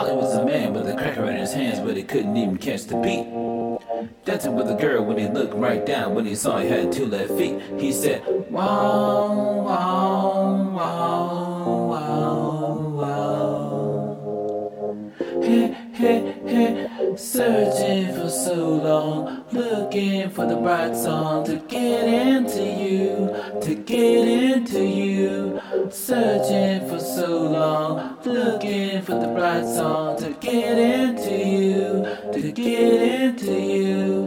Ollie was a man with a cracker in his hands, but he couldn't even catch the beat. Dancing with a girl when he looked right down, when he saw he had two left feet, he said, Wow, wow, wow, looking for the bright song to get into you, to get into you. Searching for so long, looking for the bright song to get into you, to get into you.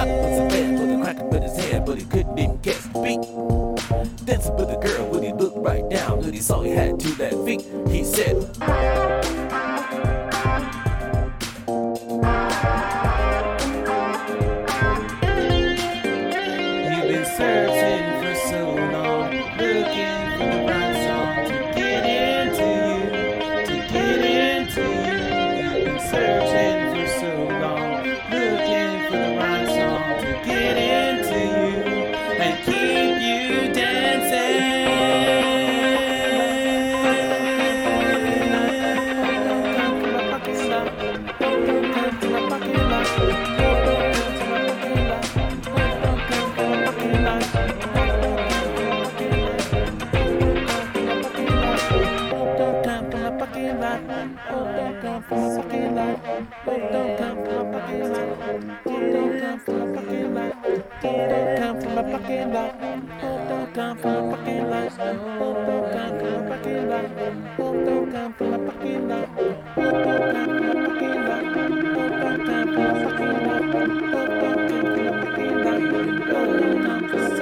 Pop was a man with a cracker in his head, but he couldn't even catch the beat. Dancing with a girl when he looked right down, when he saw he had two left feet, he said. Been searching for so long, looking for the right song to get into you, to get into you. You've been searching for so long, looking for the right song to get into you and keep you Get into you.